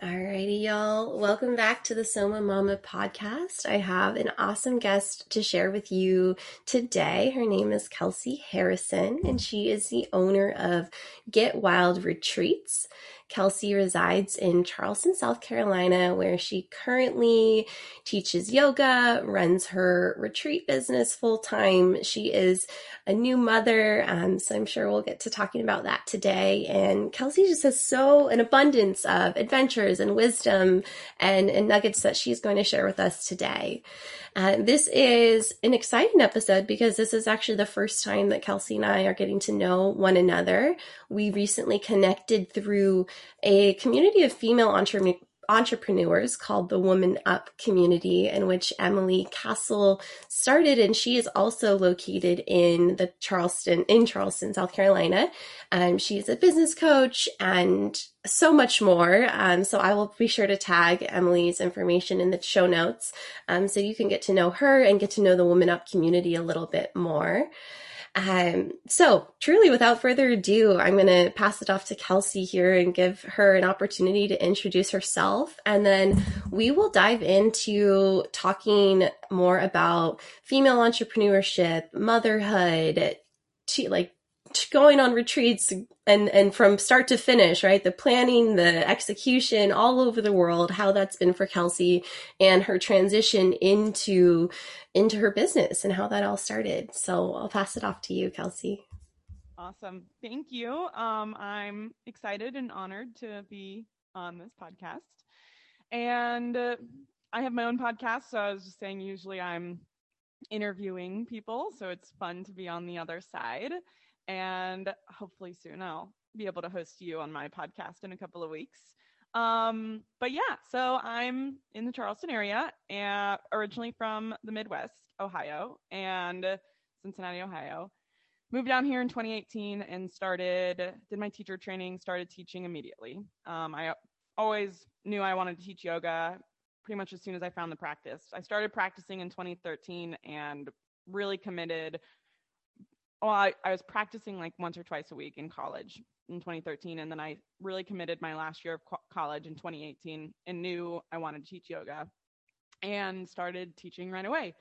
Alrighty, y'all. Welcome back to the Soma Mama podcast. I have an awesome guest to share with you today. Her name is Kelsey Harrison, and she is the owner of Get Wild Retreats. Kelsey resides in Charleston, South Carolina, where she currently teaches yoga, runs her retreat business full time. She is a new mother, um, so I'm sure we'll get to talking about that today. And Kelsey just has so an abundance of adventures and wisdom and, and nuggets that she's going to share with us today. Uh, this is an exciting episode because this is actually the first time that Kelsey and I are getting to know one another. We recently connected through a community of female entrepreneurs entrepreneurs called the WmnUp community, in which Emily Cassel started, and she is also located in the Charleston, in Charleston, South Carolina. And Um, she's a business coach and so much more. Um, so I will be sure to tag Emily's information in the show notes, um, so you can get to know her and get to know the WmnUp community a little bit more. Um, so, truly, without further ado, I'm going to pass it off to Kelsey here and give her an opportunity to introduce herself. And then we will dive into talking more about female entrepreneurship, motherhood, like going on retreats and and from start to finish right? The planning the execution all over the world how that's been for kelsey and her transition into into her business and how that all started. So i'll pass it off to you kelsey. Awesome. Thank you. Um, i'm excited and honored to be on this podcast. And uh, i have my own podcast so i was just saying usually i'm interviewing people so it's fun to be on the other side and hopefully soon I'll be able to host you on my podcast in a couple of weeks. Um, but yeah, so I'm in the Charleston area and originally from the Midwest, Ohio, and Cincinnati, Ohio. Moved down here in 2018 and started, did my teacher training, started teaching immediately. Um, I always knew I wanted to teach yoga pretty much as soon as I found the practice. I started practicing in 2013 and really committed well, I, I was practicing like once or twice a week in college in 2013. And then I really committed my last year of co- college in 2018 and knew I wanted to teach yoga and started teaching right away.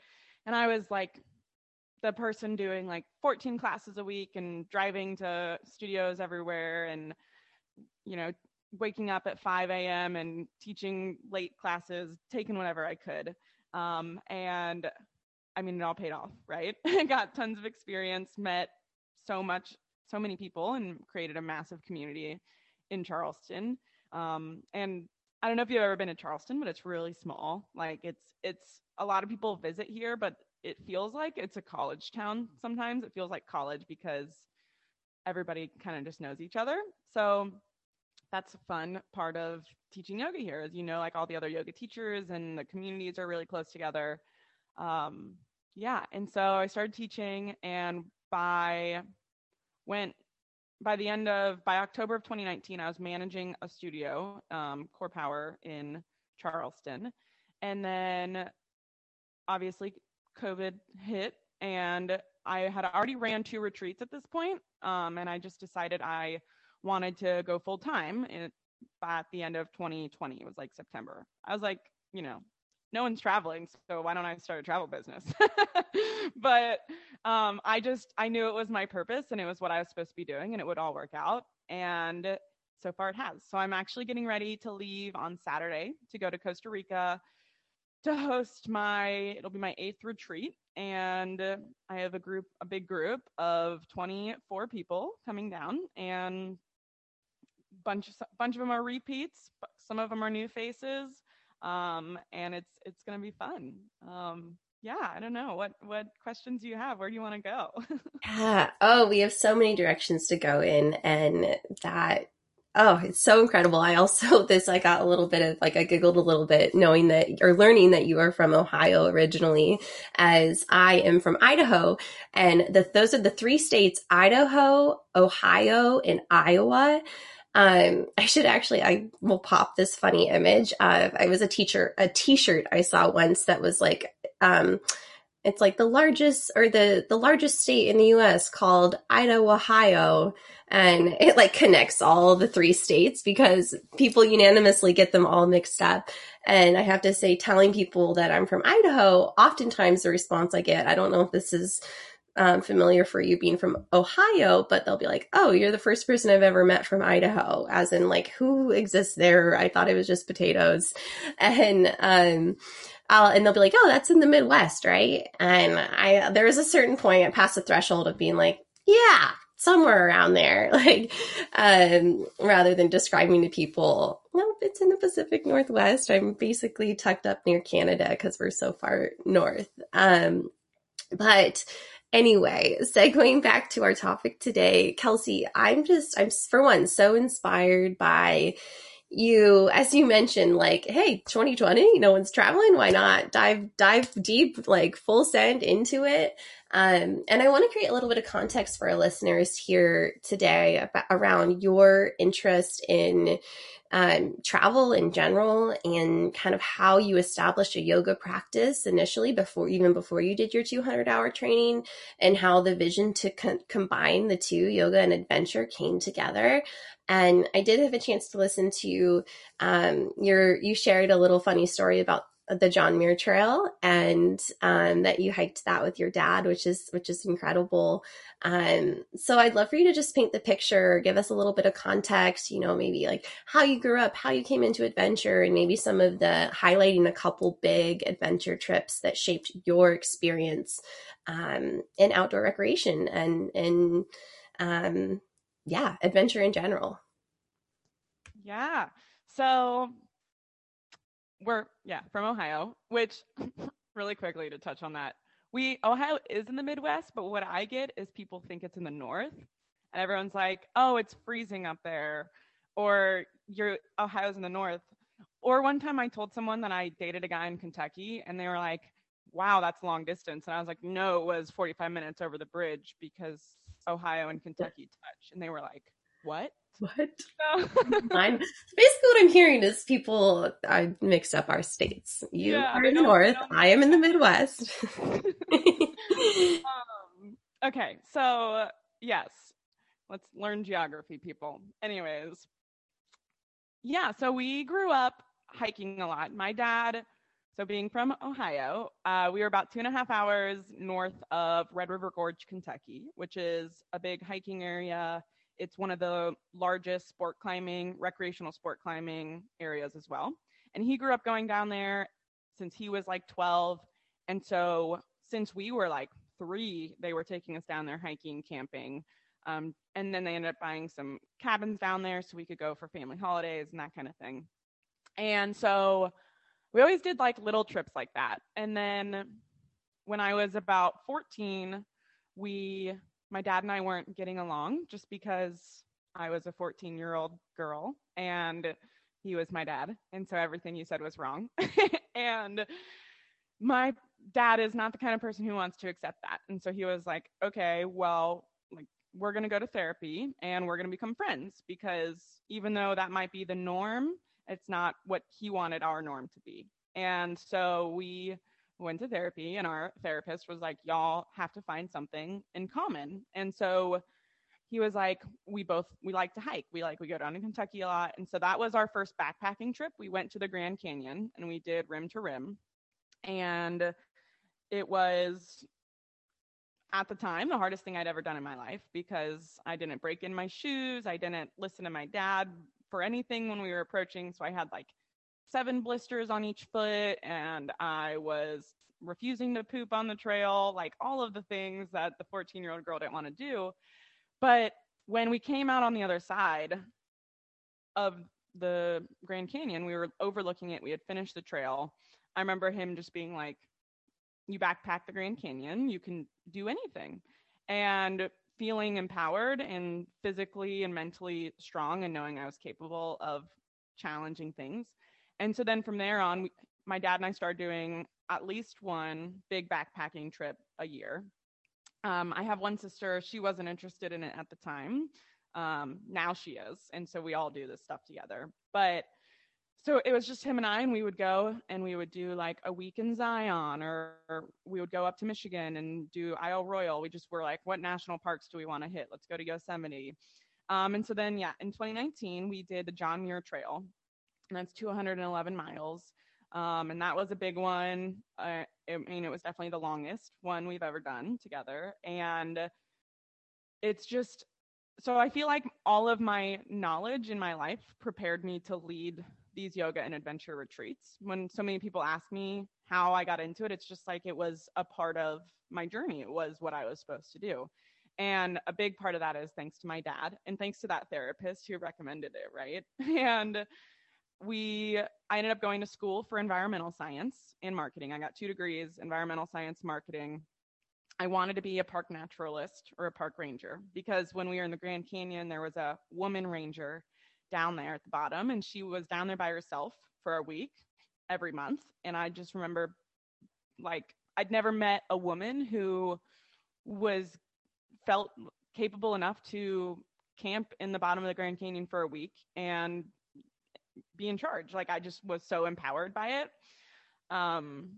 And I was like the person doing like 14 classes a week and driving to studios everywhere and, you know, waking up at 5 a.m. and teaching late classes, taking whatever I could. Um, and I mean, it all paid off, right? got tons of experience, met so much, so many people, and created a massive community in Charleston. Um, and I don't know if you've ever been to Charleston, but it's really small. Like it's it's a lot of people visit here, but it feels like it's a college town. Sometimes it feels like college because everybody kind of just knows each other. So that's a fun part of teaching yoga here, is you know, like all the other yoga teachers and the communities are really close together. Um, yeah and so i started teaching and by went by the end of by october of 2019 i was managing a studio um, core power in charleston. And then obviously covid hit and i had already ran two retreats at this point um, and i just decided i wanted to go full time at the end of 2020 it was like september. I was like you know no one's traveling so why don't i start a travel business? But um, i just i knew it was my purpose and it was what i was supposed to be doing and it would all work out. And so far it has. So i'm actually getting ready to leave on saturday to go to costa rica to host my it'll be my eighth retreat. And i have a group a big group of 24 people coming down and bunch of bunch of them are repeats but some of them are new faces um, and it's it's going to be fun. Um, yeah, I don't know what what questions do you have. Where do you want to go? yeah. Oh, we have so many directions to go in, and that oh, it's so incredible. I also this I got a little bit of like I giggled a little bit knowing that or learning that you are from Ohio originally, as I am from Idaho, and the, those are the three states: Idaho, Ohio, and Iowa um, I should actually, I will pop this funny image of, I was a teacher, a t-shirt I saw once that was like, um, it's like the largest or the the largest state in the US called Idaho, Ohio, and it like connects all the three states because people unanimously get them all mixed up. And I have to say telling people that I'm from Idaho, oftentimes the response I get, I don't know if this is um, familiar for you being from Ohio, but they'll be like, "Oh, you're the first person I've ever met from Idaho," as in like who exists there. I thought it was just potatoes, and um, I'll, and they'll be like, "Oh, that's in the Midwest, right?" And I there is a certain point I pass the threshold of being like, "Yeah." Somewhere around there, like, um, rather than describing to people, no, it's in the Pacific Northwest. I'm basically tucked up near Canada because we're so far north. Um, but Anyway, segueing back to our topic today, Kelsey, I'm just, I'm for one, so inspired by you, as you mentioned, like, hey, 2020, no one's traveling. Why not dive, dive deep, like full send into it? Um, and I want to create a little bit of context for our listeners here today about, around your interest in um, travel in general and kind of how you established a yoga practice initially before even before you did your 200 hour training and how the vision to co- combine the two yoga and adventure came together. And i did have a chance to listen to um, your you shared a little funny story about the John Muir Trail, and um, that you hiked that with your dad, which is which is incredible. Um, so I'd love for you to just paint the picture, give us a little bit of context. You know, maybe like how you grew up, how you came into adventure, and maybe some of the highlighting a couple big adventure trips that shaped your experience um, in outdoor recreation and and um, yeah, adventure in general. Yeah. So we're yeah from Ohio, which really quickly to touch on that. We Ohio is in the Midwest, but what I get is people think it's in the North, and everyone's like, "Oh, it's freezing up there," or "Your Ohio's in the North." Or one time I told someone that I dated a guy in Kentucky, and they were like, "Wow, that's long distance," and I was like, "No, it was 45 minutes over the bridge because Ohio and Kentucky touch," and they were like, "What?" What? No. Basically what I'm hearing is people I mixed up our states. You yeah, are in the north. I am in the Midwest. um, okay, so yes, let's learn geography, people. Anyways, yeah, so we grew up hiking a lot. My dad, so being from Ohio, uh, we were about two and a half hours north of Red River Gorge, Kentucky, which is a big hiking area it's one of the largest sport climbing, recreational sport climbing areas as well. And he grew up going down there since he was like 12. And so since we were like three, they were taking us down there hiking, camping. Um, and then they ended up buying some cabins down there so we could go for family holidays and that kind of thing. And so we always did like little trips like that. And then when I was about 14, we my dad and I weren't getting along just because I was a 14 year old girl and he was my dad. And so everything you said was wrong. and my dad is not the kind of person who wants to accept that. And so he was like, okay, well, like, we're going to go to therapy and we're going to become friends because even though that might be the norm, it's not what he wanted our norm to be. And so we went to therapy and our therapist was like y'all have to find something in common. And so he was like we both we like to hike. We like we go down to kentucky a lot. And so that was our first backpacking trip. We went to the grand canyon and we did rim to rim. And it was at the time the hardest thing i'd ever done in my life because i didn't break in my shoes. I didn't listen to my dad for anything when we were approaching. So i had like seven blisters on each foot and I was refusing to poop on the trail, like all of the things that the 14 year old girl didn't want to do. But when we came out on the other side of the Grand Canyon, we were overlooking it. We had finished the trail. I remember him just being like, You backpack the Grand Canyon, you can do anything. And feeling empowered and physically and mentally strong and knowing I was capable of challenging things and so then from there on, we, my dad and I started doing at least one big backpacking trip a year. Um, I have one sister, she wasn't interested in it at the time. Um, now she is. And so we all do this stuff together. But so it was just him and I, and we would go and we would do like a week in Zion, or, or we would go up to Michigan and do Isle Royale. We just were like, what national parks do we want to hit? Let's go to Yosemite. Um, and so then, yeah, in 2019, we did the John Muir Trail, and that's 211 miles. Um, and that was a big one. Uh, I mean, it was definitely the longest one we've ever done together. And it's just, so I feel like all of my knowledge in my life prepared me to lead these yoga and adventure retreats. When so many people ask me how I got into it, it's just like it was a part of my journey. It was what I was supposed to do. And a big part of that is thanks to my dad and thanks to that therapist who recommended it, right? And we I ended up going to school for environmental science and marketing. I got two degrees, environmental science marketing. I wanted to be a park naturalist or a park ranger because when we were in the Grand Canyon, there was a woman ranger down there at the bottom, and she was down there by herself for a week every month. And I just remember, like, I'd never met a woman who was felt capable enough to camp in the bottom of the Grand Canyon for a week and be in charge. Like I just was so empowered by it. Um,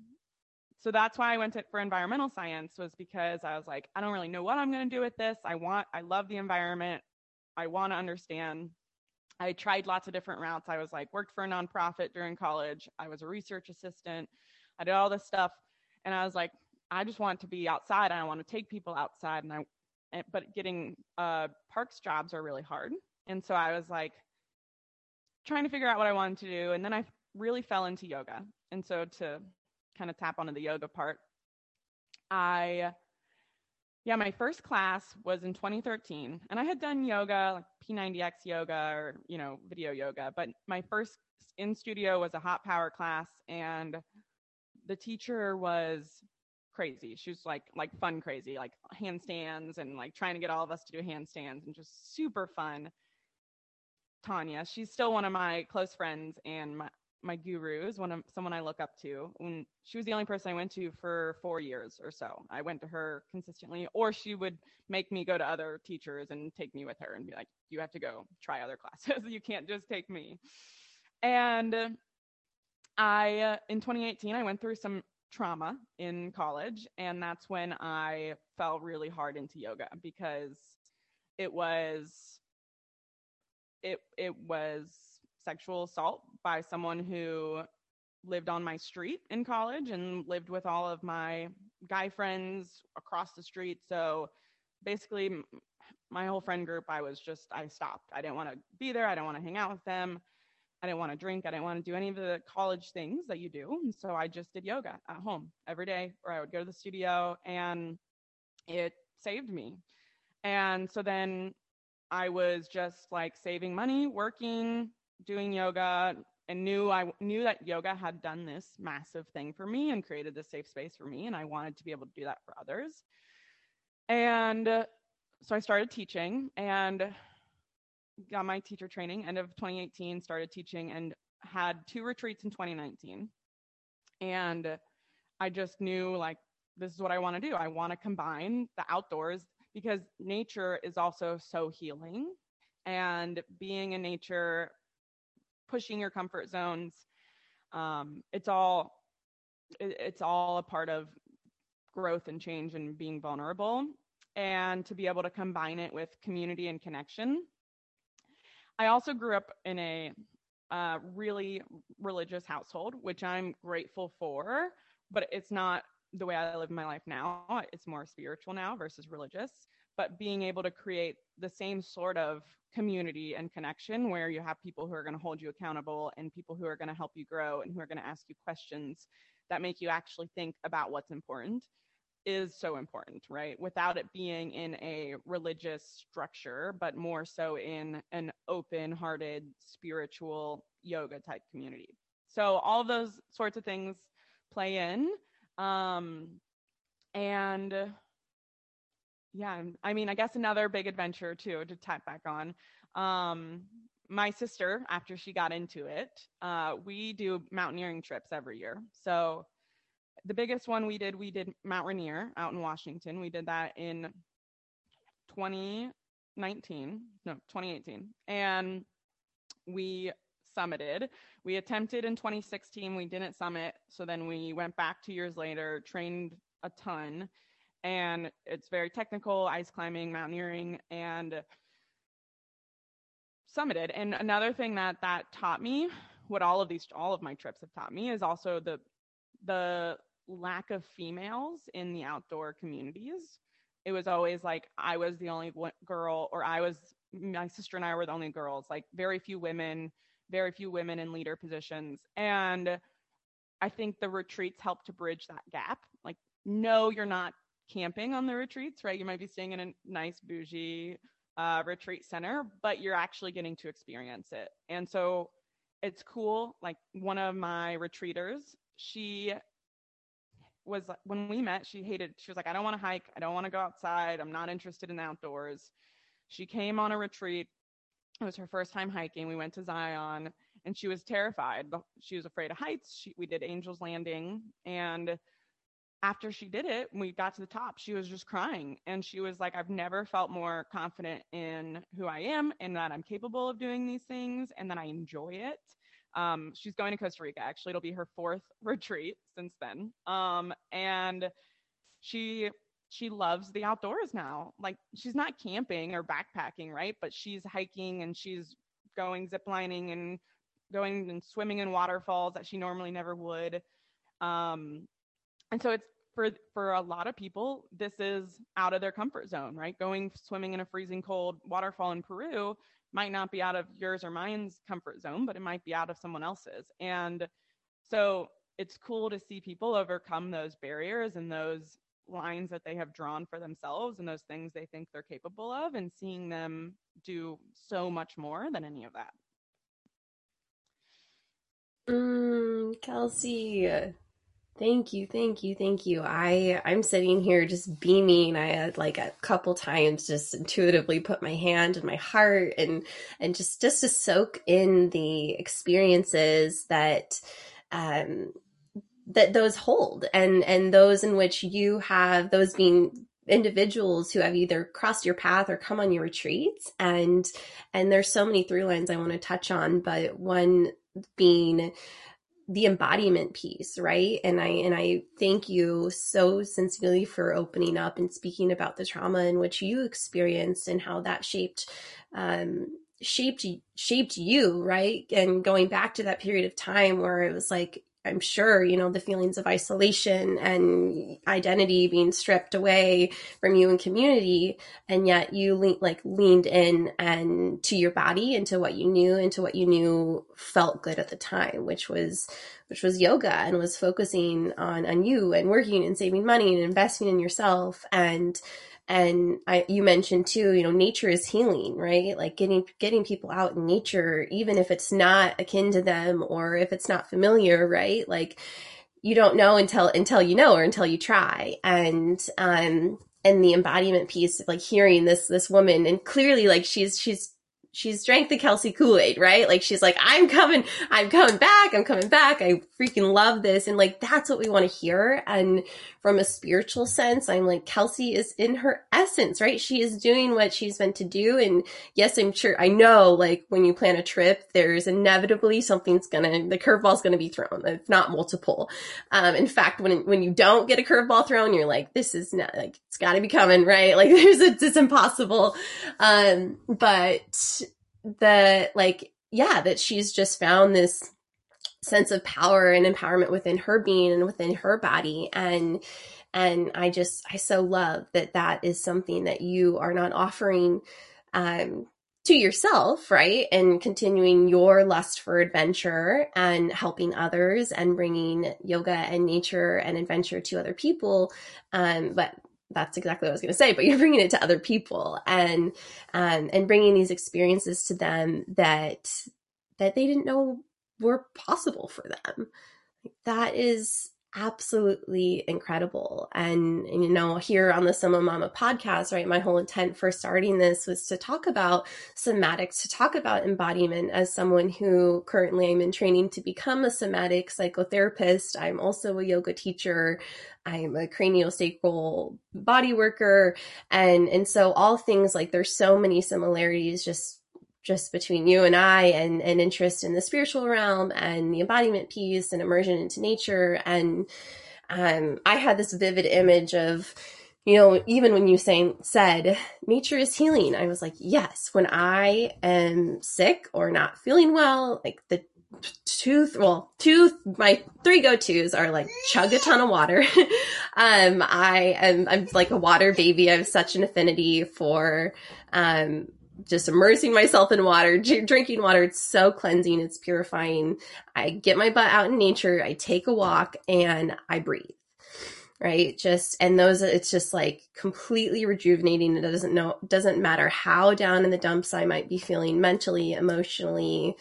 so that's why I went to, for environmental science was because I was like, I don't really know what I'm going to do with this. I want, I love the environment. I want to understand. I tried lots of different routes. I was like, worked for a nonprofit during college. I was a research assistant. I did all this stuff. And I was like, I just want to be outside. I want to take people outside. And I, but getting uh, parks jobs are really hard. And so I was like, trying to figure out what I wanted to do. And then I really fell into yoga. And so to kind of tap onto the yoga part, I, yeah, my first class was in 2013. And I had done yoga, like P90X yoga or, you know, video yoga. But my first in studio was a hot power class. And the teacher was crazy. She was like like fun crazy, like handstands and like trying to get all of us to do handstands and just super fun. Tanya. She's still one of my close friends and my my gurus, one of someone I look up to. And she was the only person I went to for four years or so. I went to her consistently, or she would make me go to other teachers and take me with her and be like, "You have to go try other classes. you can't just take me." And I, uh, in 2018, I went through some trauma in college, and that's when I fell really hard into yoga because it was it it was sexual assault by someone who lived on my street in college and lived with all of my guy friends across the street. So basically, my whole friend group, I was just, I stopped. I didn't want to be there. I didn't want to hang out with them. I didn't want to drink. I didn't want to do any of the college things that you do. And so I just did yoga at home every day, or I would go to the studio and it saved me. And so then I was just like saving money, working, doing yoga, and knew I knew that yoga had done this massive thing for me and created this safe space for me, and I wanted to be able to do that for others. And uh, so I started teaching and got my teacher training end of 2018 started teaching and had two retreats in 2019 and i just knew like this is what i want to do i want to combine the outdoors because nature is also so healing and being in nature pushing your comfort zones um, it's all it, it's all a part of growth and change and being vulnerable and to be able to combine it with community and connection. I also grew up in a uh, really religious household which i'm grateful for but it's not the way I live my life now. It's more spiritual now versus religious, but being able to create the same sort of community and connection where you have people who are going to hold you accountable and people who are going to help you grow and who are going to ask you questions that make you actually think about what's important is so important, right? Without it being in a religious structure, but more so in an open hearted spiritual yoga type community. So, all those sorts of things play in. Um, and yeah, I mean, I guess another big adventure too to tap back on. Um, my sister, after she got into it, uh, we do mountaineering trips every year. So the biggest one we did, we did Mount Rainier out in Washington. We did that in 2019, no, 2018. And we summited. We attempted in 2016, we didn't summit. So then we went back two years later, trained a ton, and it's very technical ice climbing, mountaineering, and summited. And another thing that that taught me, what all of these all of my trips have taught me, is also the the lack of females in the outdoor communities. It was always like I was the only girl, or I was my sister and I were the only girls. Like very few women, very few women in leader positions, and I think the retreats help to bridge that gap. Like, no, you're not camping on the retreats, right? You might be staying in a nice bougie uh, retreat center, but you're actually getting to experience it. And so it's cool. Like one of my retreaters, she was when we met, she hated, she was like, I don't want to hike. I don't want to go outside. I'm not interested in outdoors. She came on a retreat. It was her first time hiking. We went to Zion and she was terrified. She was afraid of heights. She, we did Angel's Landing and after she did it, we got to the top, she was just crying. And she was like, I've never felt more confident in who I am and that I'm capable of doing these things and that I enjoy it. Um, she's going to Costa Rica. Actually, it'll be her fourth retreat since then. Um, and she she loves the outdoors now. Like she's not camping or backpacking, right? But she's hiking and she's going ziplining and going and swimming in waterfalls that she normally never would. Um, and so it's for for a lot of people this is out of their comfort zone right going swimming in a freezing cold waterfall in peru might not be out of yours or mine's comfort zone but it might be out of someone else's and so it's cool to see people overcome those barriers and those lines that they have drawn for themselves and those things they think they're capable of and seeing them do so much more than any of that mm, kelsey Thank you, thank you, thank you. I I'm sitting here just beaming. I had like a couple times just intuitively put my hand in my heart and and just just to soak in the experiences that um that those hold and and those in which you have those being individuals who have either crossed your path or come on your retreats. And and there's so many through lines I want to touch on but one being the embodiment piece right? And i and i thank you so sincerely for opening up and speaking about the trauma in which you experienced and how that shaped um shaped shaped you right? And going back to that period of time where it was like I'm sure, you know, the feelings of isolation and identity being stripped away from you and community. And yet you le- like leaned in and to your body, into what you knew, into what you knew felt good at the time, which was, which was yoga and was focusing on, on you and working and saving money and investing in yourself. And, and I, you mentioned too, you know, nature is healing, right? Like getting getting people out in nature, even if it's not akin to them or if it's not familiar, right? Like you don't know until until you know or until you try. And um and the embodiment piece of like hearing this this woman and clearly like she's she's she's drank the Kelsey Kool-Aid, right? Like she's like, I'm coming, I'm coming back, I'm coming back. I freaking love this. And like, that's what we want to hear. And from a spiritual sense, I'm like, Kelsey is in her essence, right? She is doing what she's meant to do. And yes, I'm sure, I know like when you plan a trip, there's inevitably something's gonna, the curveball's gonna be thrown, if not multiple. Um, in fact, when, when you don't get a curveball thrown, you're like, this is not like, it's gotta be coming, right? Like there's a, it's impossible. Um, but the like yeah that she's just found this sense of power and empowerment within her being and within her body and and i just i so love that that is something that you are not offering um to yourself, right? And continuing your lust for adventure and helping others and bringing yoga and nature and adventure to other people. Um, but that's exactly what I was going to say, but you're bringing it to other people and, um, and bringing these experiences to them that, that they didn't know were possible for them. That is absolutely incredible. And, you know, here on the Soma Mama podcast, right, my whole intent for starting this was to talk about somatics, to talk about embodiment as someone who currently I'm in training to become a somatic psychotherapist. I'm also a yoga teacher. I'm a craniosacral body worker. And, and so all things like there's so many similarities just just between you and I and an interest in the spiritual realm and the embodiment piece and immersion into nature. And um, I had this vivid image of, you know, even when you say, said nature is healing, I was like, yes, when I am sick or not feeling well, like the two well two my three go-to's are like chug a ton of water um i am i'm like a water baby i have such an affinity for um just immersing myself in water drinking water. It's so cleansing. It's purifying. I get my butt out in nature. I take a walk and i breathe right? Just and those it's just like completely rejuvenating. It doesn't know doesn't matter how down in the dumps i might be feeling mentally emotionally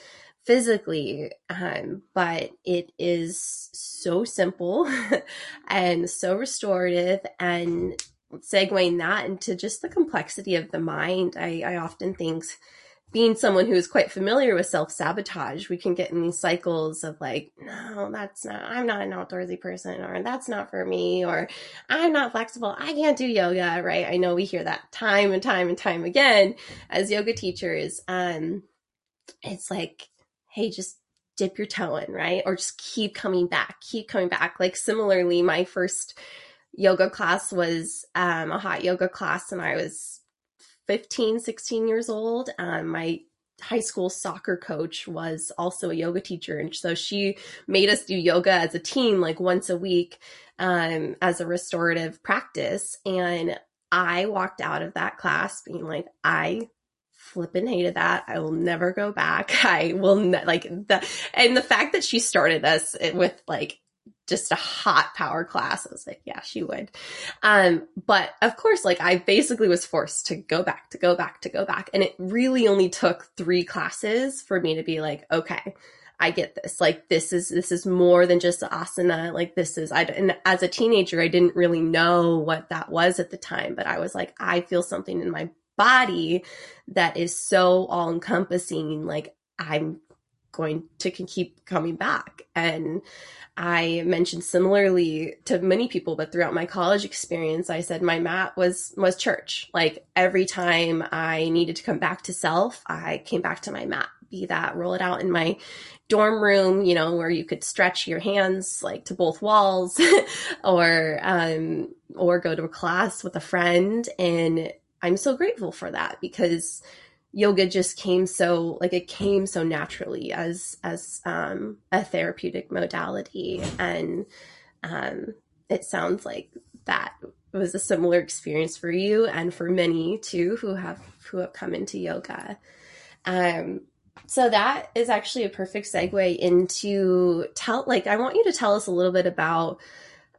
physically, um, but it is so simple and so restorative. And segueing that into just the complexity of the mind, I, I often think being someone who is quite familiar with self sabotage, we can get in these cycles of like, no, that's not, I'm not an outdoorsy person, or that's not for me, or I'm not flexible, I can't do yoga, right? I know we hear that time and time and time again as yoga teachers. Um, it's like, hey, just dip your toe in, right? Or just keep coming back, keep coming back. Like similarly, my first yoga class was um, a hot yoga class and I was 15, 16 years old. Um, my high school soccer coach was also a yoga teacher. And so she made us do yoga as a team, like once a week, um, as a restorative practice. And I walked out of that class being like, I flipping hated that. I will never go back. I will ne- like the and the fact that she started us with like just a hot power class. I was like, yeah, she would. Um, but of course, like I basically was forced to go back, to go back, to go back. And it really only took three classes for me to be like, okay, I get this. Like this is, this is more than just asana. Like this is, I, and as a teenager, I didn't really know what that was at the time, but I was like, I feel something in my body that is so all encompassing. Like I'm going to keep coming back. And I mentioned similarly to many people, but throughout my college experience, I said my mat was, was church. Like every time I needed to come back to self, I came back to my mat, be that roll it out in my dorm room, you know, where you could stretch your hands like to both walls or, um, or go to a class with a friend and I'm so grateful for that because yoga just came so like it came so naturally as as um a therapeutic modality. And um it sounds like that was a similar experience for you and for many too who have who have come into yoga. Um so that is actually a perfect segue into tell like i want you to tell us a little bit about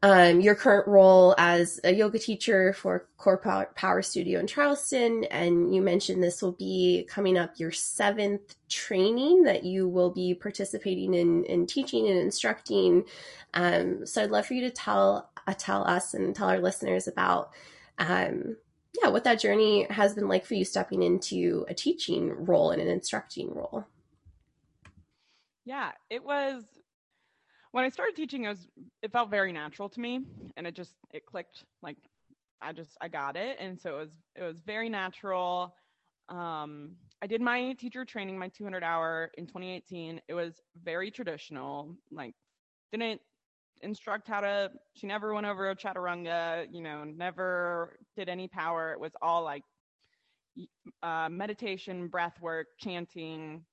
um, your current role as a yoga teacher for Core Power Studio in Charleston. And you mentioned this will be coming up your seventh training that you will be participating in, in teaching and instructing. Um, so I'd love for you to tell, uh, tell us and tell our listeners about, um, yeah, what that journey has been like for you stepping into a teaching role and an instructing role. Yeah, it was when I started teaching, it was it felt very natural to me, and it just it clicked. Like I just I got it, and so it was it was very natural. Um, I did my teacher training, my 200 hour in 2018. It was very traditional. Like didn't instruct how to. She never went over a chaturanga. You know, never did any power. It was all like uh, meditation, breath work, chanting,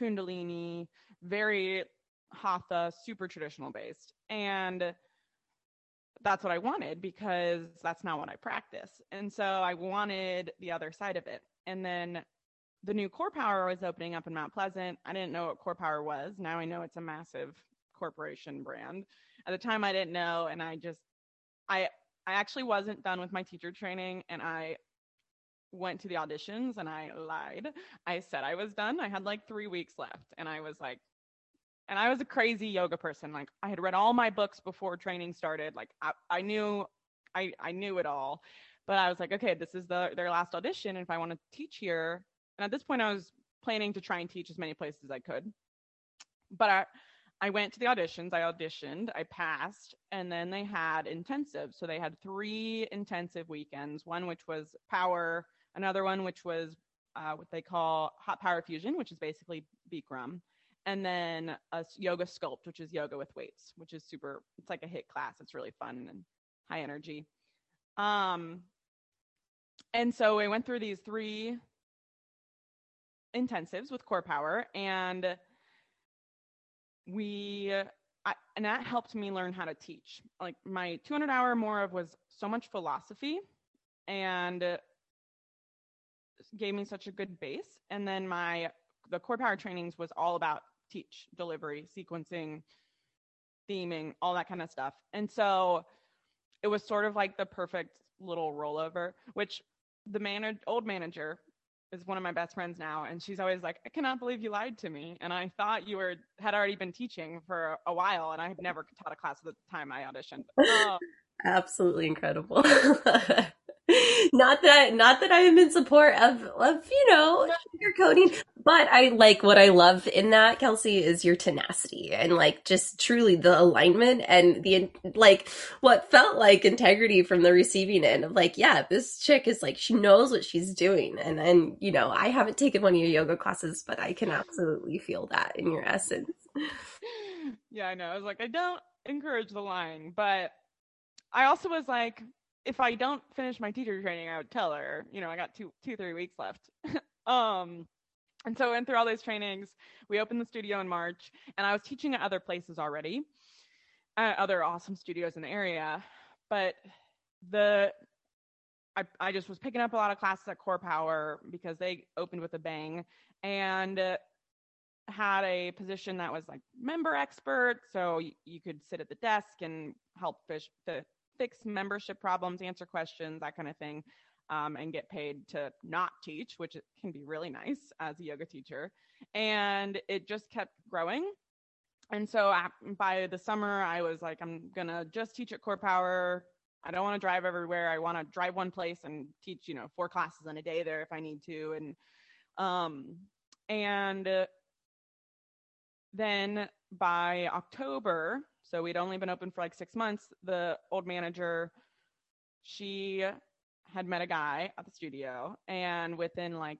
kundalini, very hatha, super traditional based. And that's what I wanted because that's not what I practice. And so I wanted the other side of it. And then the new Core Power was opening up in Mount Pleasant. I didn't know what Core Power was. Now I know it's a massive corporation brand. At the time I didn't know and I just I I actually wasn't done with my teacher training and I went to the auditions and I lied. I said I was done. I had like 3 weeks left and I was like and I was a crazy yoga person. Like I had read all my books before training started. Like I, I knew I, I knew it all. But I was like, okay, this is the their last audition. And if I want to teach here, and at this point I was planning to try and teach as many places as I could. But I I went to the auditions, I auditioned, I passed, and then they had intensive. So they had three intensive weekends, one which was power, another one which was uh, what they call hot power fusion, which is basically Bikram, and then a yoga sculpt, which is yoga with weights, which is super. It's like a hit class. It's really fun and high energy. Um, and so we went through these three intensives with core power and we I, and that helped me learn how to teach like my 200 hour more of was so much philosophy and gave me such a good base and then my the core power trainings was all about teach delivery sequencing theming all that kind of stuff and so it was sort of like the perfect little rollover which the man old manager is one of my best friends now and she's always like i cannot believe you lied to me and i thought you were had already been teaching for a while and i had never taught a class at the time i auditioned oh. absolutely incredible not that not that I am in support of of you know sugarcoating, but I like what I love in that Kelsey is your tenacity and like just truly the alignment and the like what felt like integrity from the receiving end of like yeah this chick is like she knows what she's doing and and you know I haven't taken one of your yoga classes but I can absolutely feel that in your essence. Yeah, I know. I was like I don't encourage the lying, but I also was like if I don't finish my teacher training, I would tell her, you know, I got two, two, three weeks left. um, and so went through all those trainings. We opened the studio in March, and I was teaching at other places already, uh, other awesome studios in the area. But the I, I just was picking up a lot of classes at Core Power because they opened with a bang and had a position that was like member expert. So you, you could sit at the desk and help fish, the fix membership problems, answer questions, that kind of thing, um, and get paid to not teach, which can be really nice as a yoga teacher. And it just kept growing. And so by the summer, I was like, I'm going to just teach at Core Power. I don't want to drive everywhere. I want to drive one place and teach, you know, four classes in a day there if I need to. And, um, and then by October, so we'd only been open for like six months. The old manager, she had met a guy at the studio, and within like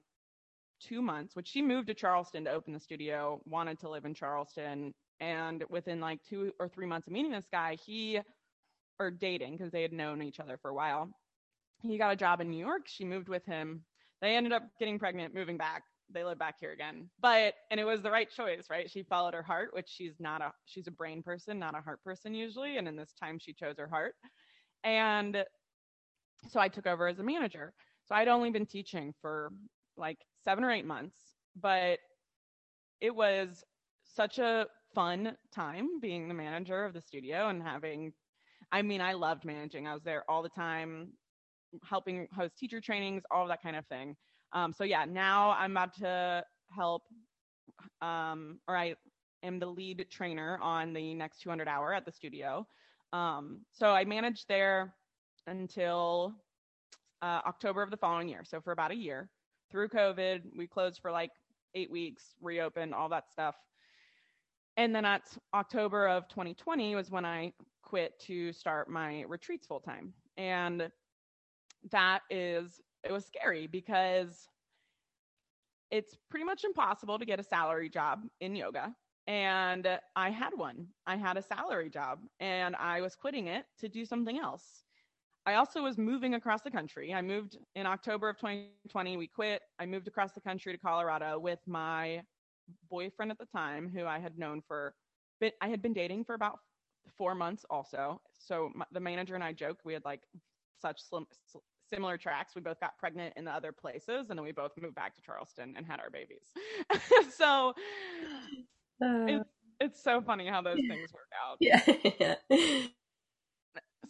two months, which she moved to Charleston to open the studio, wanted to live in Charleston. And within like two or three months of meeting this guy, he, or dating, because they had known each other for a while, he got a job in New York. She moved with him. They ended up getting pregnant, moving back they live back here again. But and it was the right choice, right? She followed her heart, which she's not a she's a brain person, not a heart person usually, and in this time she chose her heart. And so I took over as a manager. So I'd only been teaching for like 7 or 8 months, but it was such a fun time being the manager of the studio and having I mean, I loved managing. I was there all the time helping host teacher trainings, all that kind of thing. Um, so yeah, now I'm about to help, um, or I am the lead trainer on the next 200 hour at the studio. Um, so I managed there until uh, October of the following year. So for about a year through COVID, we closed for like eight weeks, reopened, all that stuff. And then at October of 2020 was when I quit to start my retreats full time. And that is it was scary because it's pretty much impossible to get a salary job in yoga. And I had one. I had a salary job and I was quitting it to do something else. I also was moving across the country. I moved in October of 2020. We quit. I moved across the country to Colorado with my boyfriend at the time, who I had known for, but I had been dating for about four months also. So my, the manager and I joked we had like such slim, similar tracks. We both got pregnant in the other places, and then we both moved back to Charleston and had our babies. so uh, it's, it's so funny how those things work out. Yeah.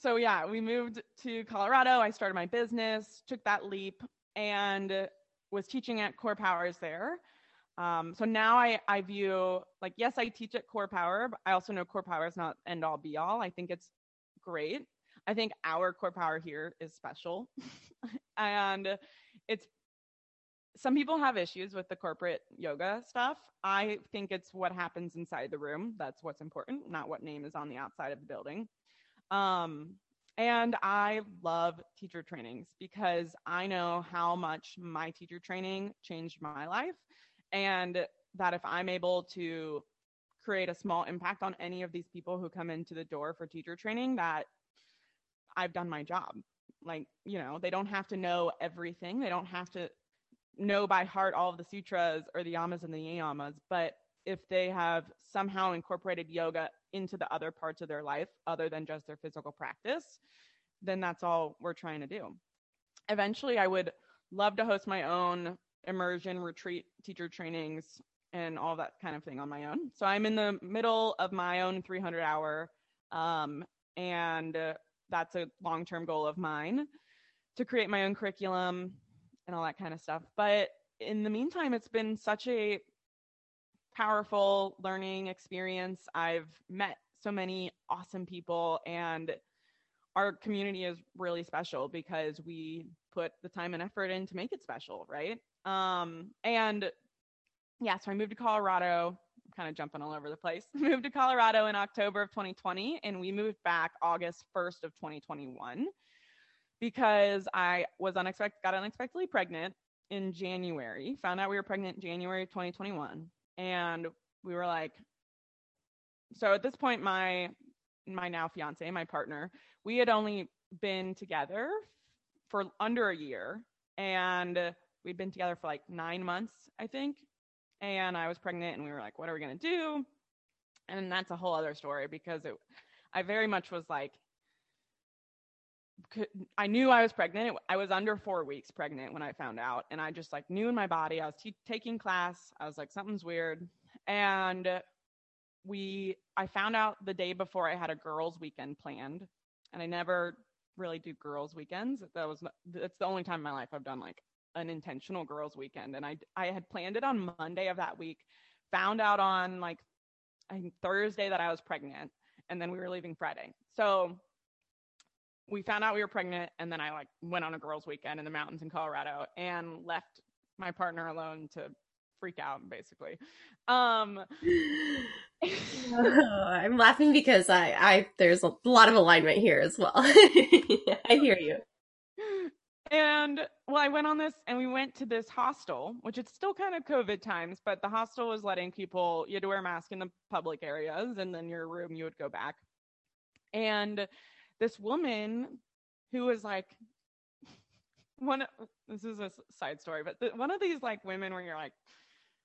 So yeah, we moved to Colorado. I started my business, took that leap, and was teaching at Core Powers there. Um, so now I, I view like yes, I teach at Core Power, but I also know Core Power is not end all be all. I think it's great I think our core power here is special. and it's some people have issues with the corporate yoga stuff. I think it's what happens inside the room. That's what's important, not what name is on the outside of the building. Um, and I love teacher trainings because I know how much my teacher training changed my life. And that if I'm able to create a small impact on any of these people who come into the door for teacher training, that I've done my job. Like, you know, they don't have to know everything, they don't have to know by heart all of the sutras or the yamas and the niyamas, but if they have somehow incorporated yoga into the other parts of their life other than just their physical practice, then that's all we're trying to do. Eventually, I would love to host my own immersion retreat teacher trainings and all that kind of thing on my own. So I'm in the middle of my own 300 hour, um, and uh, that's a long term goal of mine to create my own curriculum and all that kind of stuff. But in the meantime, it's been such a powerful learning experience. I've met so many awesome people and our community is really special because we put the time and effort in to make it special, right? Um, and yeah, so I moved to Colorado, I'm kind of jumping all over the place. moved to Colorado in October of 2020 and we moved back August 1st of 2021 because I was unexpected got unexpectedly pregnant in January. Found out we were pregnant January of 2021 and we were like so at this point my my now fiance my partner we had only been together for under a year. And we'd been together for like nine months i think. And i was pregnant and we were like what are we going to do? And that's a whole other story because it i very much was like I knew I was pregnant. I was under four weeks pregnant when I found out. And I just like knew in my body, I was taking class. I was like, something's weird. And we, I found out the day before I had a girls' weekend planned. And I never really do girls' weekends. That was, that's the only time in my life I've done like an intentional girls' weekend. And I, I had planned it on Monday of that week, found out on like, I think Thursday that I was pregnant. And then we were leaving Friday. So we found out we were pregnant and then I like went on a girls weekend in the mountains in Colorado and left my partner alone to freak out basically. Um oh, I'm laughing because I I there's a lot of alignment here as well. I hear you. And well, I went on this and we went to this hostel, which it's still kind of COVID times, but the hostel was letting people, you had to wear a mask in the public areas and then your room you would go back. And this woman who was like one this is a side story but the, one of these like women where you're like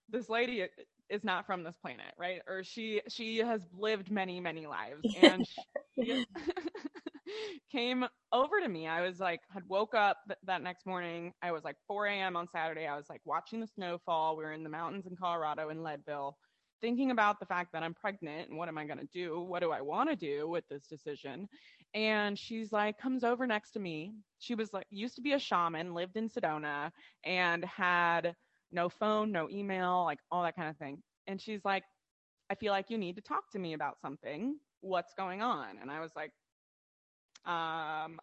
this lady is not from this planet right? Or she she has lived many many lives. And she came over to me. I was like had woke up th- that next morning. I was like 4 a.m on saturday. I was like watching the snowfall. We were in the mountains in colorado in leadville thinking about the fact that i'm pregnant and what am i going to do? What do i want to do with this decision and she's like comes over next to me. She was like used to be a shaman lived in sedona and had no phone no email like all that kind of thing. And she's like i feel like you need to talk to me about something. What's going on? And i was like um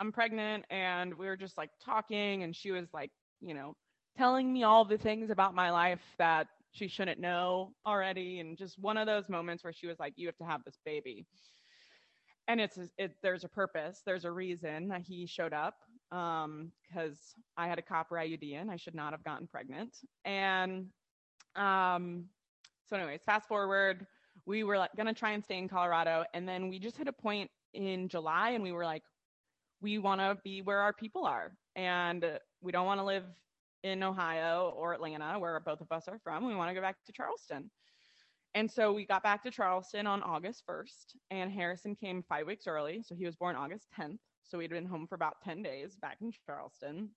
i'm pregnant and we were just like talking and she was like you know telling me all the things about my life that she shouldn't know already and just one of those moments where she was like you have to have this baby and it's it, there's a purpose there's a reason that he showed up um because i had a copper iud and i should not have gotten pregnant. And um so anyways fast forward we were like gonna try and stay in colorado and then we just hit a point in july and we were like we want to be where our people are and we don't want to live in ohio or atlanta where both of us are from. We want to go back to charleston and so we got back to Charleston on August 1st, and Harrison came five weeks early. So he was born August 10th. So we'd been home for about 10 days back in Charleston.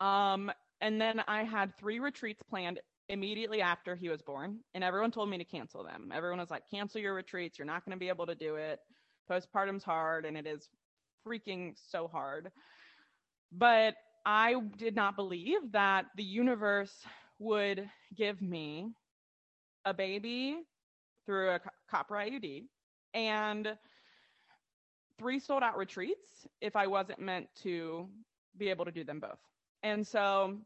Um, and then I had three retreats planned immediately after he was born, and everyone told me to cancel them. Everyone was like, cancel your retreats. You're not going to be able to do it. Postpartum's hard, and it is freaking so hard. But I did not believe that the universe would give me a baby through a copper IUD and three sold out retreats if I wasn't meant to be able to do them both. And so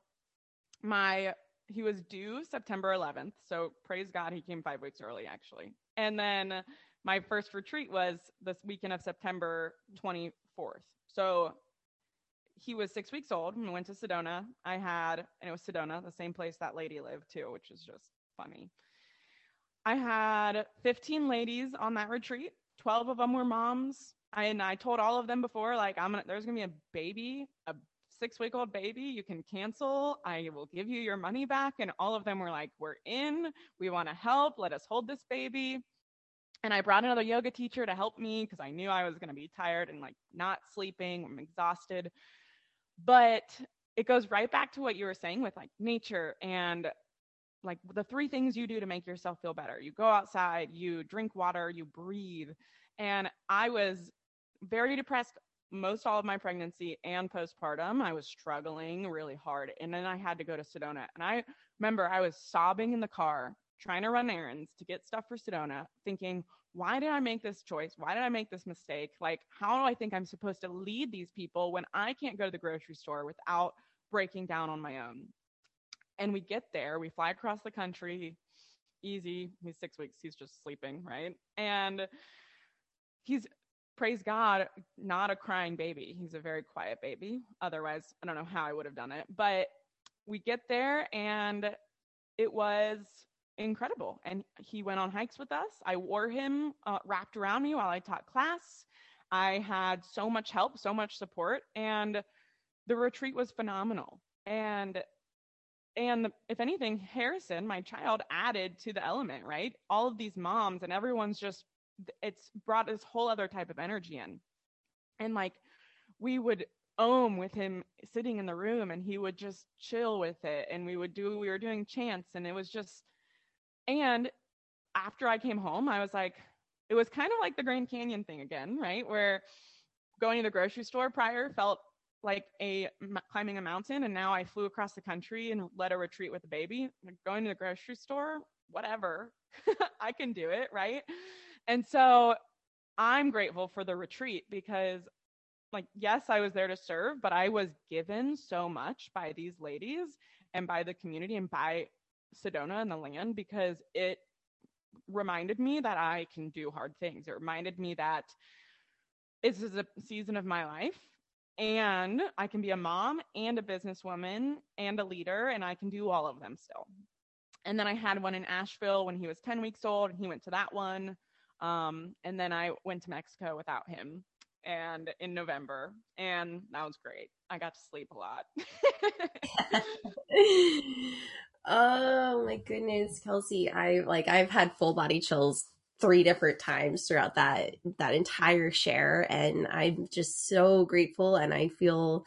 my he was due September 11th. So praise God he came 5 weeks early actually. And then my first retreat was this weekend of September 24th. So he was six weeks old and we went to Sedona. I had, and it was Sedona, the same place that lady lived too, which is just funny. I had 15 ladies on that retreat. 12 of them were moms. I, and I told all of them before, like, I'm gonna, there's gonna be a baby, a six week old baby. You can cancel. I will give you your money back. And all of them were like, we're in. We want to help. Let us hold this baby. And I brought another yoga teacher to help me because I knew I was going to be tired and like not sleeping. I'm exhausted. But it goes right back to what you were saying with like nature and like the three things you do to make yourself feel better. You go outside, you drink water, you breathe. And I was very depressed most all of my pregnancy and postpartum. I was struggling really hard. And then I had to go to Sedona. And I remember I was sobbing in the car trying to run errands to get stuff for Sedona, thinking, why did I make this choice? Why did I make this mistake? Like, how do I think I'm supposed to lead these people when I can't go to the grocery store without breaking down on my own? And we get there, we fly across the country, easy. He's six weeks, he's just sleeping, right? And he's, praise God, not a crying baby. He's a very quiet baby. Otherwise, I don't know how I would have done it. But we get there and it was incredible. And he went on hikes with us. I wore him uh, wrapped around me while I taught class. I had so much help, so much support, and the retreat was phenomenal. And and if anything, Harrison, my child, added to the element, right? All of these moms and everyone's just it's brought this whole other type of energy in. And like we would om with him sitting in the room and he would just chill with it and we would do we were doing chants and it was just and after I came home, I was like, it was kind of like the Grand Canyon thing again, right? Where going to the grocery store prior felt like a climbing a mountain and now I flew across the country and led a retreat with a baby. Going to the grocery store, whatever. I can do it, right? And so I'm grateful for the retreat because like yes, I was there to serve, but I was given so much by these ladies and by the community and by Sedona and the land because it reminded me that I can do hard things. It reminded me that this is a season of my life and I can be a mom and a businesswoman and a leader and I can do all of them still. And then I had one in Asheville when he was 10 weeks old and he went to that one. Um, and then I went to Mexico without him and in November and that was great. I got to sleep a lot. Oh my goodness, Kelsey. I like I've had full body chills three different times throughout that that entire share and I'm just so grateful and I feel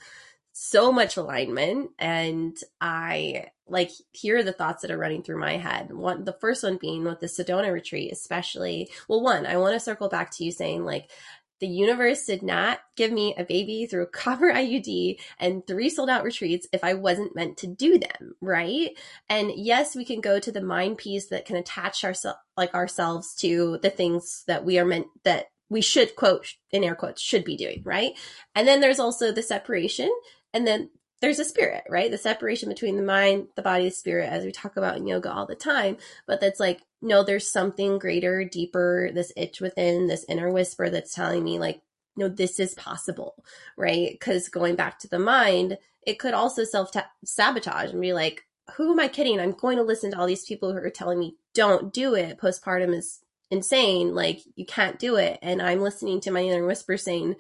so much alignment and I like here are the thoughts that are running through my head. One the first one being with the Sedona retreat especially. Well, one, I want to circle back to you saying like the universe did not give me a baby through a copper IUD and three sold out retreats if I wasn't meant to do them, right? And yes, we can go to the mind piece that can attach ourselves like ourselves to the things that we are meant that we should quote in air quotes should be doing, right? And then there's also the separation and then there's a spirit, right? The separation between the mind, the body, the spirit, as we talk about in yoga all the time. But that's like, no, there's something greater, deeper, this itch within, this inner whisper that's telling me, like, no, this is possible, right? Because going back to the mind, it could also self sabotage and be like, who am I kidding? I'm going to listen to all these people who are telling me, don't do it. Postpartum is insane. Like, you can't do it. And I'm listening to my inner whisper saying,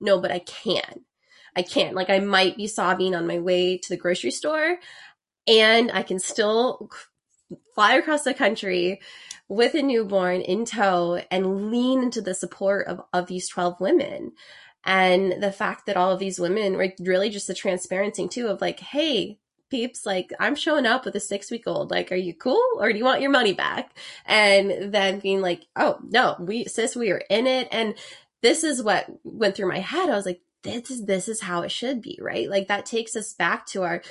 no, but I can I can't. Like I might be sobbing on my way to the grocery store and I can still fly across the country with a newborn in tow and lean into the support of, of these 12 women. And the fact that all of these women were really just the transparency too of like, hey, peeps, like I'm showing up with a six week old. Like, are you cool or do you want your money back? And then being like, oh no, we sis, we are in it. And this is what went through my head. I was like, this is this is how it should be, right? Like that takes us back to our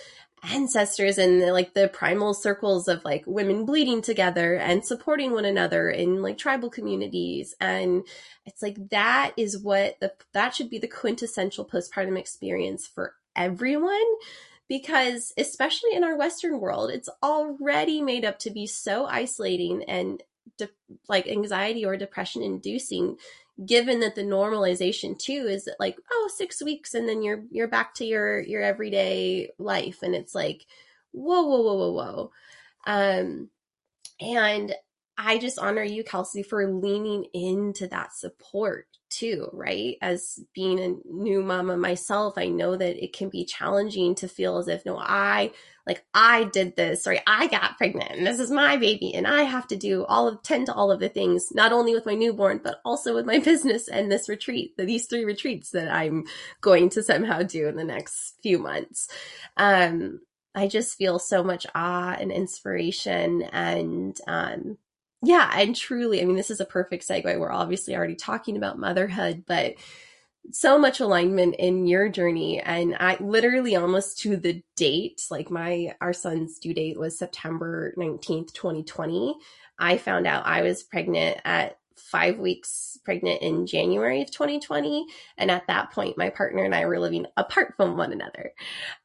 ancestors and like the primal circles of like women bleeding together and supporting one another in like tribal communities and it's like that is what the that should be the quintessential postpartum experience for everyone because especially in our western world it's already made up to be so isolating and de- like anxiety or depression inducing given that the normalization too is that like oh six weeks and then you're you're back to your your everyday life. And it's like whoa whoa whoa whoa whoa. Um and i just honor you kelsey for leaning into that support too right as being a new mama myself i know that it can be challenging to feel as if no i like I did this, sorry, I got pregnant and this is my baby and I have to do all of, tend to all of the things, not only with my newborn, but also with my business and this retreat, these three retreats that I'm going to somehow do in the next few months. Um, I just feel so much awe and inspiration and, um, yeah, and truly, I mean, this is a perfect segue. We're obviously already talking about motherhood, but so much alignment in your journey and i literally almost to the date like my our son's due date was september 19th 2020 i found out i was pregnant at five weeks pregnant in january of 2020 and at that point my partner and i were living apart from one another.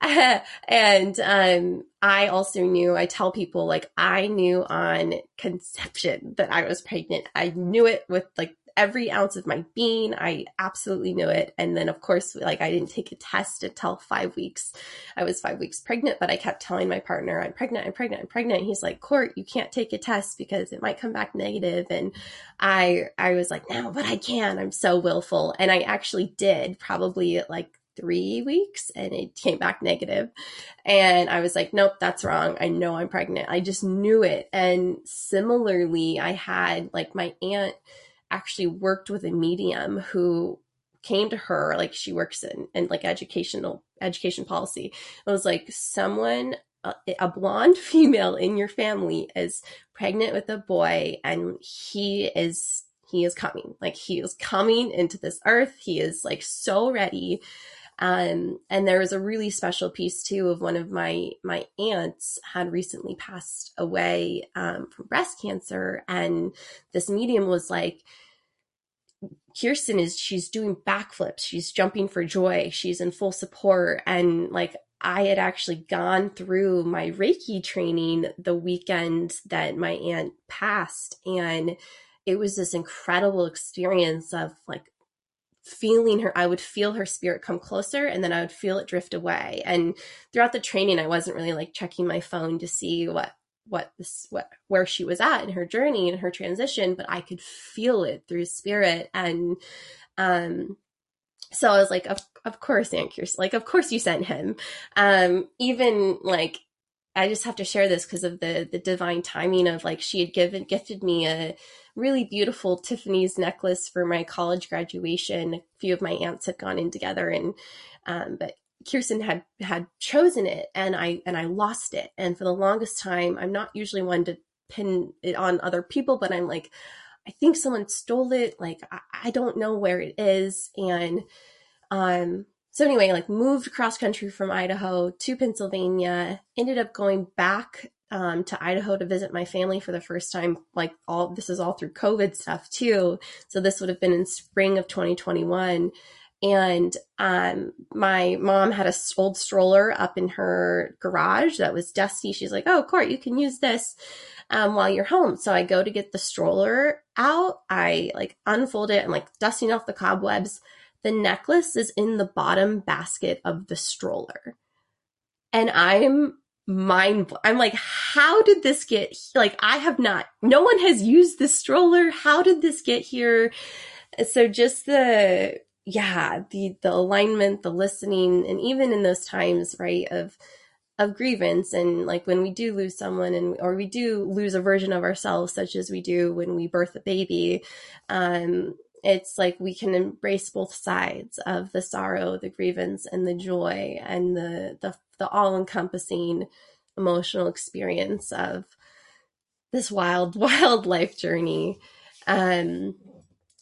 And um, i also knew i tell people like i knew on conception that i was pregnant. I knew it with like every ounce of my being. I absolutely knew it. And then, of course, like I didn't take a test until five weeks. I was five weeks pregnant, but I kept telling my partner, I'm pregnant, I'm pregnant, I'm pregnant. And he's like, Court, you can't take a test because it might come back negative. And I, I was like, no, but I can. I'm so willful. And I actually did probably like three weeks and it came back negative. And I was like, nope, that's wrong. I know I'm pregnant. I just knew it. And similarly, I had like my aunt actually worked with a medium who came to her like she works in in like educational education policy. It was like someone uh, a, a blonde female in your family is pregnant with a boy and he is he is coming. Like he is coming into this earth. He is like so ready um, and there was a really special piece too of one of my my aunts had recently passed away um, from breast cancer, and this medium was like, Kirsten is she's doing backflips, she's jumping for joy, she's in full support, and like I had actually gone through my Reiki training the weekend that my aunt passed, and it was this incredible experience of like feeling her i would feel her spirit come closer and then i would feel it drift away. And throughout the training i wasn't really like checking my phone to see what what this what where she was at in her journey and her transition but i could feel it through spirit. And um so i was like of, of course aunt kirsten like of course you sent him. Um even like i just have to share this because of the the divine timing of like she had given gifted me a really beautiful Tiffany's necklace for my college graduation. A few of my aunts had gone in together and um, but Kirsten had had chosen it and I and I lost it. And for the longest time, I'm not usually one to pin it on other people, but I'm like, I think someone stole it. Like I, I don't know where it is. And um so anyway, like moved cross country from Idaho to Pennsylvania, ended up going back um, to Idaho to visit my family for the first time. Like all this is all through COVID stuff too. So this would have been in spring of 2021. And um, my mom had a old stroller up in her garage that was dusty. She's like, "Oh, Court, you can use this um, while you're home." So I go to get the stroller out. I like unfold it and like dusting off the cobwebs. The necklace is in the bottom basket of the stroller, and I'm mind i'm like how did this get like i have not no one has used this stroller. How did this get here? So just the yeah the the alignment the listening and even in those times right of of grievance and like when we do lose someone and or we do lose a version of ourselves such as we do when we birth a baby um it's like we can embrace both sides of the sorrow the grievance and the joy and the the the all encompassing emotional experience of this wild, wild life journey. Um,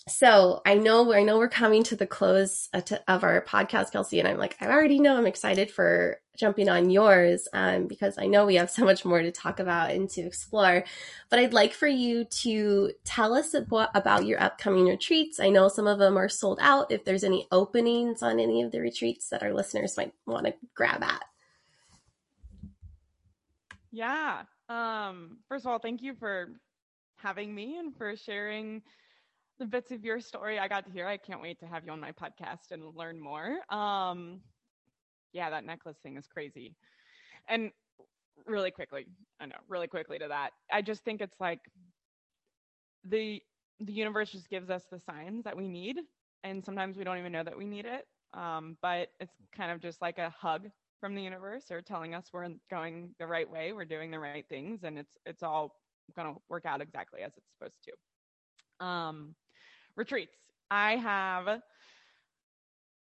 so I know, I know we're coming to the close of our podcast, Kelsey, and I'm like, I already know I'm excited for jumping on yours, um, because I know we have so much more to talk about and to explore. But I'd like for you to tell us about your upcoming retreats. I know some of them are sold out. If there's any openings on any of the retreats that our listeners might want to grab at. Yeah. Um, first of all, thank you for having me and for sharing the bits of your story I got to hear. I can't wait to have you on my podcast and learn more. Um, yeah, that necklace thing is crazy. And really quickly, I know, really quickly to that, I just think it's like the the universe just gives us the signs that we need, and sometimes we don't even know that we need it. Um, but it's kind of just like a hug from the universe or telling us we're going the right way, we're doing the right things, and it's it's all going to work out exactly as it's supposed to. Um, retreats. I have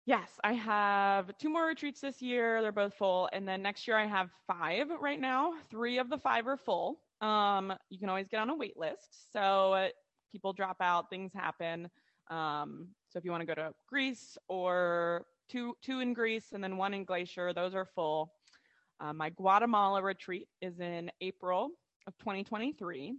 Yes, I have two more retreats this year. They're both full. And then next year I have five right now. Three of the five are full. Um, you can always get on a wait list. So people drop out, things happen. Um, so if you want to go to Greece or two two in Greece and then one in Glacier, those are full. Uh, my Guatemala retreat is in April of 2023.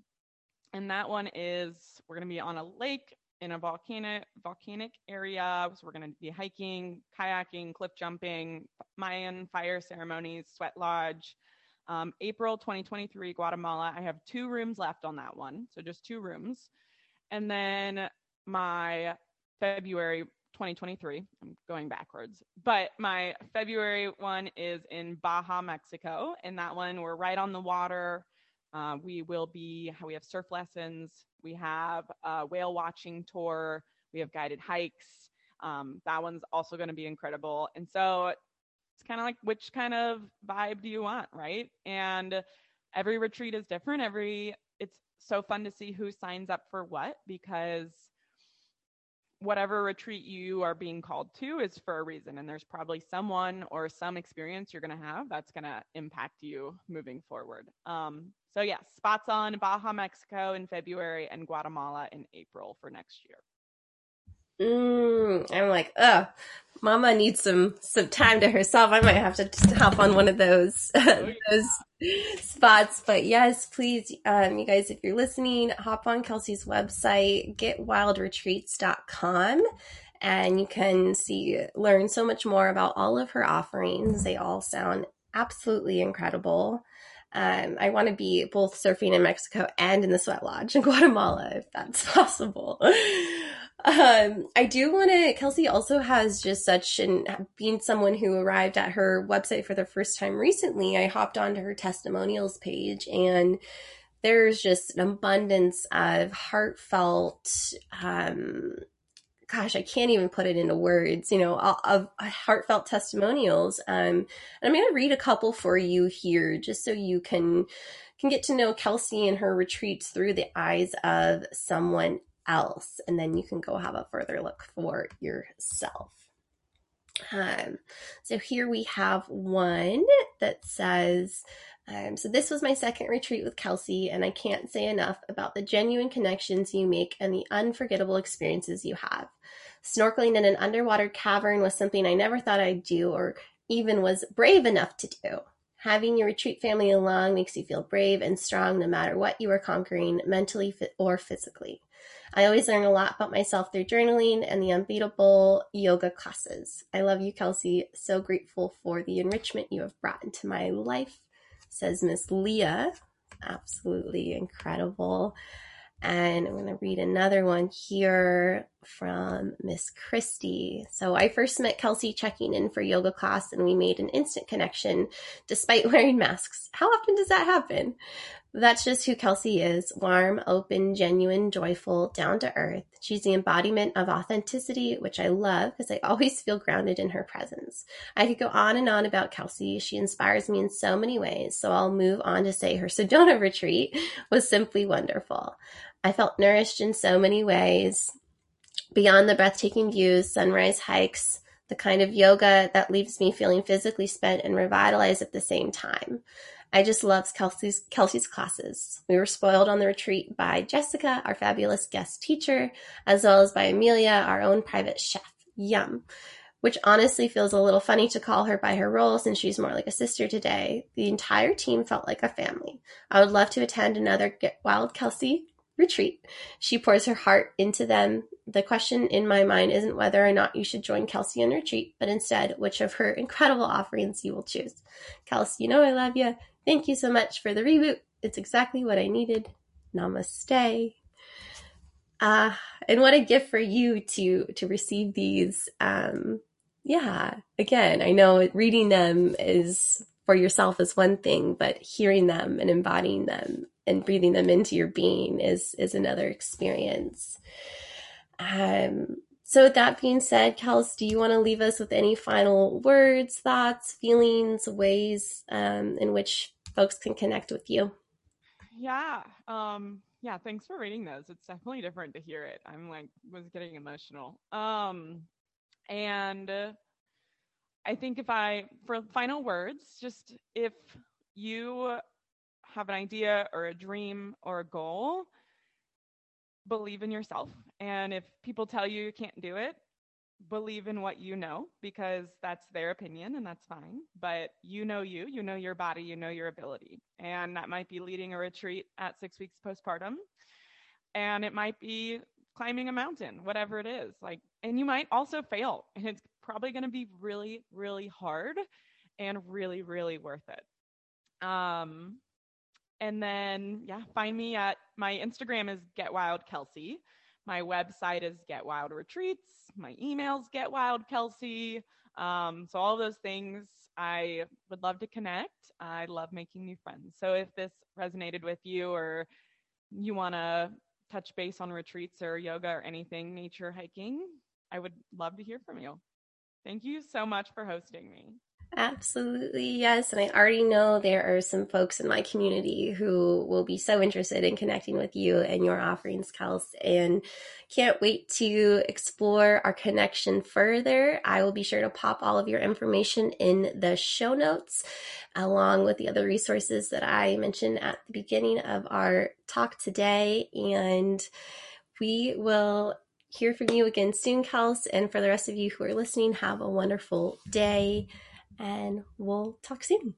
And that one is we're going to be on a lake in a volcanic volcanic area. So we're going to be hiking, kayaking, cliff jumping, Mayan fire ceremonies, sweat lodge. Um, April 2023, Guatemala. I have two rooms left on that one, so just two rooms. And then my February 2023. I'm going backwards, but my February one is in Baja, Mexico, and that one we're right on the water. Uh, we will be, we have surf lessons, we have a whale watching tour, we have guided hikes. Um, that one's also going to be incredible. And so it's kind of like which kind of vibe do you want, right? And every retreat is different. Every, it's so fun to see who signs up for what because whatever retreat you are being called to is for a reason and there's probably someone or some experience you're going to have that's going to impact you moving forward. Um, so yes spots on baja mexico in february and guatemala in april for next year Mm, I'm like, oh, Mama needs some some time to herself. I might have to just hop on one of those those spots. But yes, please, um, you guys, if you're listening, hop on Kelsey's website, getwildretreats.com, and you can see learn so much more about all of her offerings. They all sound absolutely incredible. Um, I want to be both surfing in Mexico and in the sweat lodge in Guatemala, if that's possible. Um, I do want to, Kelsey also has just such, and being someone who arrived at her website for the first time recently, I hopped onto her testimonials page and there's just an abundance of heartfelt, um, gosh, I can't even put it into words, you know, of heartfelt testimonials. Um, and I'm going to read a couple for you here just so you can, can get to know Kelsey and her retreats through the eyes of someone else. And then you can go have a further look for yourself. Um, so here we have one that says, um, so this was my second retreat with Kelsey, and I can't say enough about the genuine connections you make and the unforgettable experiences you have. Snorkeling in an underwater cavern was something I never thought I'd do or even was brave enough to do. Having your retreat family along makes you feel brave and strong no matter what you are conquering mentally or physically. I always learn a lot about myself through journaling and the unbeatable yoga classes. I love you, Kelsey. So grateful for the enrichment you have brought into my life, says Miss Leah. Absolutely incredible. And I'm going to read another one here from Miss Christie. So I first met Kelsey checking in for yoga class and we made an instant connection despite wearing masks. How often does that happen? That's just who Kelsey is warm, open, genuine, joyful, down to earth. She's the embodiment of authenticity, which I love because I always feel grounded in her presence. I could go on and on about Kelsey. She inspires me in so many ways. So I'll move on to say her Sedona retreat was simply wonderful. I felt nourished in so many ways. Beyond the breathtaking views, sunrise hikes, the kind of yoga that leaves me feeling physically spent and revitalized at the same time. I just love Kelsey's, Kelsey's classes. We were spoiled on the retreat by Jessica, our fabulous guest teacher, as well as by Amelia, our own private chef. Yum. Which honestly feels a little funny to call her by her role since she's more like a sister today. The entire team felt like a family. I would love to attend another Get Wild Kelsey retreat. She pours her heart into them. The question in my mind isn't whether or not you should join Kelsey on retreat, but instead which of her incredible offerings you will choose. Kelsey, you know I love you. Thank you so much for the reboot. It's exactly what I needed. Namaste. Uh, and what a gift for you to to receive these. Um, yeah, again, I know reading them is for yourself is one thing, but hearing them and embodying them and breathing them into your being is is another experience. Um, so with that being said, Kels, do you want to leave us with any final words, thoughts, feelings, ways um, in which folks can connect with you? Yeah. Um, yeah, thanks for reading those. It's definitely different to hear it. I'm like was getting emotional. Um and uh, I think if I for final words, just if you have an idea or a dream or a goal, believe in yourself. And if people tell you you can't do it, believe in what you know because that's their opinion and that's fine. But you know you, you know your body, you know your ability. And that might be leading a retreat at six weeks postpartum. And it might be climbing a mountain, whatever it is. Like, and you might also fail. And it's probably going to be really, really hard and really, really worth it. Um, and then, yeah, find me at my Instagram is Get Wild Kelsey. My website is Get Wild Retreats. My emails Get Wild Kelsey. Um, so all those things, I would love to connect. I love making new friends. So if this resonated with you, or you want to touch base on retreats or yoga or anything, nature hiking, I would love to hear from you. Thank you so much for hosting me. Absolutely, yes. And I already know there are some folks in my community who will be so interested in connecting with you and your offerings, Kels, and can't wait to explore our connection further. I will be sure to pop all of your information in the show notes, along with the other resources that I mentioned at the beginning of our talk today. And we will hear from you again soon, Kels. And for the rest of you who are listening, have a wonderful day and we'll talk soon.